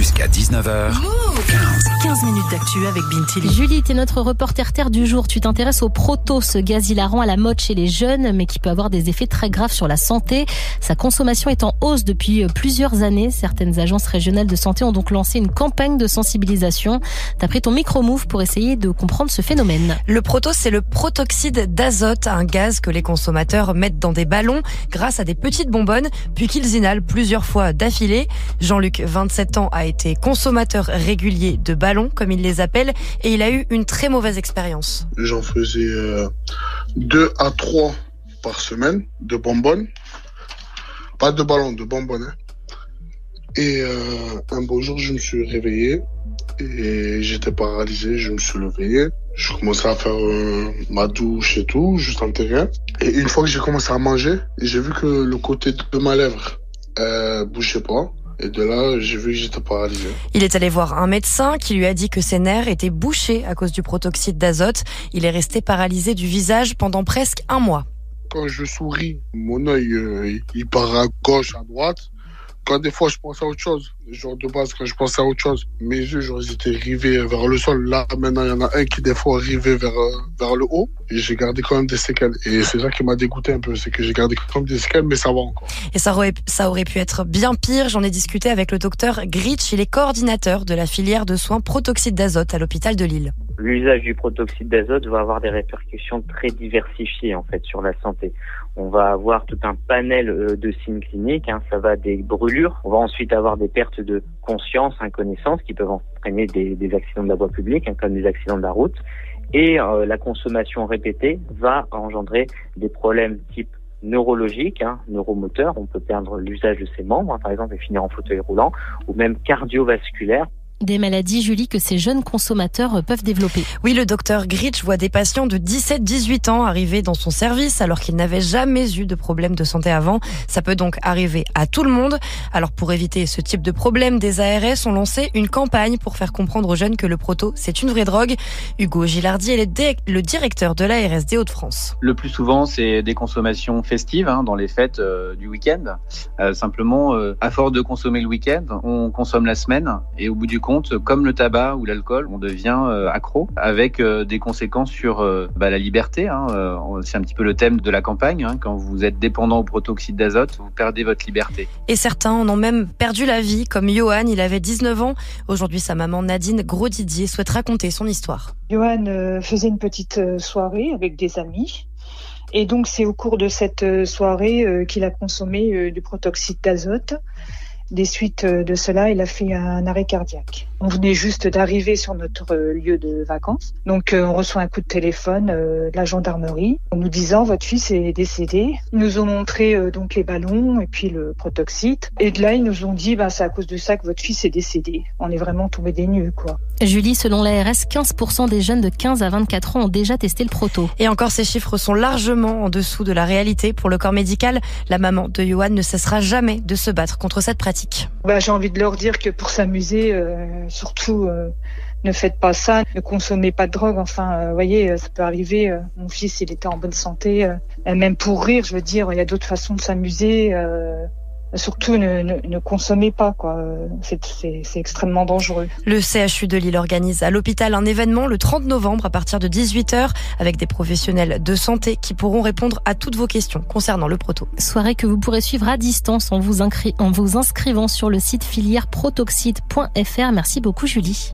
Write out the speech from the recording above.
Jusqu'à 19h. 15 minutes d'actu avec Bintili. Julie, tu es notre reporter terre du jour. Tu t'intéresses au proto, ce gaz hilarant à la mode chez les jeunes, mais qui peut avoir des effets très graves sur la santé. Sa consommation est en hausse depuis plusieurs années. Certaines agences régionales de santé ont donc lancé une campagne de sensibilisation. T'as pris ton micro-move pour essayer de comprendre ce phénomène. Le proto, c'est le protoxyde d'azote, un gaz que les consommateurs mettent dans des ballons grâce à des petites bonbonnes, puis qu'ils inhalent plusieurs fois d'affilée. Jean-Luc, 27 ans, a été consommateur régulier de ballons, comme il les appelle, et il a eu une très mauvaise expérience. J'en faisais euh, deux à trois par semaine de bonbonnes. Pas de ballons, de bonbonnes. hein. Et euh, un beau jour, je me suis réveillé et j'étais paralysé. Je me suis levé. Je commençais à faire euh, ma douche et tout, juste en terrain. Et une fois que j'ai commencé à manger, j'ai vu que le côté de ma lèvre euh, bougeait pas. Et de là, j'ai vu que j'étais paralysé. Il est allé voir un médecin qui lui a dit que ses nerfs étaient bouchés à cause du protoxyde d'azote. Il est resté paralysé du visage pendant presque un mois. Quand je souris, mon œil, euh, il part à gauche, à droite. Quand des fois je pense à autre chose, genre de base, quand je pense à autre chose, mes yeux, genre, ils étaient rivés vers le sol. Là, maintenant, il y en a un qui, des fois, rivait vers, euh, vers le haut. Et j'ai gardé quand même des séquelles. Et c'est ça qui m'a dégoûté un peu. C'est que j'ai gardé quand même des séquelles, mais ça va encore. Et ça aurait, ça aurait pu être bien pire. J'en ai discuté avec le docteur Gritch. Il est coordinateur de la filière de soins protoxyde d'azote à l'hôpital de Lille. L'usage du protoxyde d'azote va avoir des répercussions très diversifiées en fait sur la santé. On va avoir tout un panel euh, de signes cliniques, hein. ça va des brûlures, on va ensuite avoir des pertes de conscience, inconnaissance qui peuvent entraîner des, accidents de la voie publique, hein, comme des accidents de la route. Et euh, la consommation répétée va engendrer des problèmes type neurologiques, hein, neuromoteurs, on peut perdre l'usage de ses membres, hein, par exemple, et finir en fauteuil roulant, ou même cardiovasculaires, Des maladies, Julie, que ces jeunes consommateurs peuvent développer. Oui, le docteur Gritch voit des patients de 17-18 ans arriver dans son service alors qu'ils n'avaient jamais eu de problème de santé avant. Ça peut donc arriver à tout le monde. Alors pour éviter ce type de problème, des ARS ont lancé une campagne pour faire comprendre aux jeunes que le proto, c'est une vraie drogue. Hugo Gilardi est le directeur de l'ARS des Hauts-de-France. Le plus souvent, c'est des consommations festives hein, dans les fêtes euh, du week-end. Euh, simplement, euh, à force de consommer le week-end, on consomme la semaine et au bout du compte, comme le tabac ou l'alcool, on devient euh, accro avec euh, des conséquences sur euh, bah, la liberté. hein. C'est un petit peu le thème de la campagne. hein. Quand vous êtes dépendant au protoxyde d'azote, vous perdez votre liberté. Et certains en ont même perdu la vie, comme Johan, il avait 19 ans. Aujourd'hui, sa maman Nadine Gros-Didier souhaite raconter son histoire. Johan faisait une petite soirée avec des amis. Et donc, c'est au cours de cette soirée qu'il a consommé du protoxyde d'azote. Des suites euh, de cela, il a fait un arrêt cardiaque. On venait juste d'arriver sur notre euh, lieu de vacances. Donc, euh, on reçoit un coup de téléphone de la gendarmerie en nous disant votre fils est décédé. Ils nous ont montré donc les ballons et puis le protoxyde. Et de là, ils nous ont dit bah, c'est à cause de ça que votre fils est décédé. On est vraiment tombé des nues, quoi. Julie, selon l'ARS, 15% des jeunes de 15 à 24 ans ont déjà testé le proto. Et encore, ces chiffres sont largement en dessous de la réalité. Pour le corps médical, la maman de Johan ne cessera jamais de se battre contre cette pratique. Bah, j'ai envie de leur dire que pour s'amuser, euh, surtout, euh, ne faites pas ça, ne consommez pas de drogue. Enfin, euh, voyez, euh, ça peut arriver. mon fils, il était en bonne santé, même pour rire, je veux dire, il y a d'autres façons de s'amuser. Surtout, ne, ne, ne consommez pas, quoi. C'est, c'est, c'est extrêmement dangereux. Le CHU de Lille organise à l'hôpital un événement le 30 novembre à partir de 18h avec des professionnels de santé qui pourront répondre à toutes vos questions concernant le proto. Soirée que vous pourrez suivre à distance en vous, incri- en vous inscrivant sur le site filièreprotoxyde.fr. Merci beaucoup, Julie.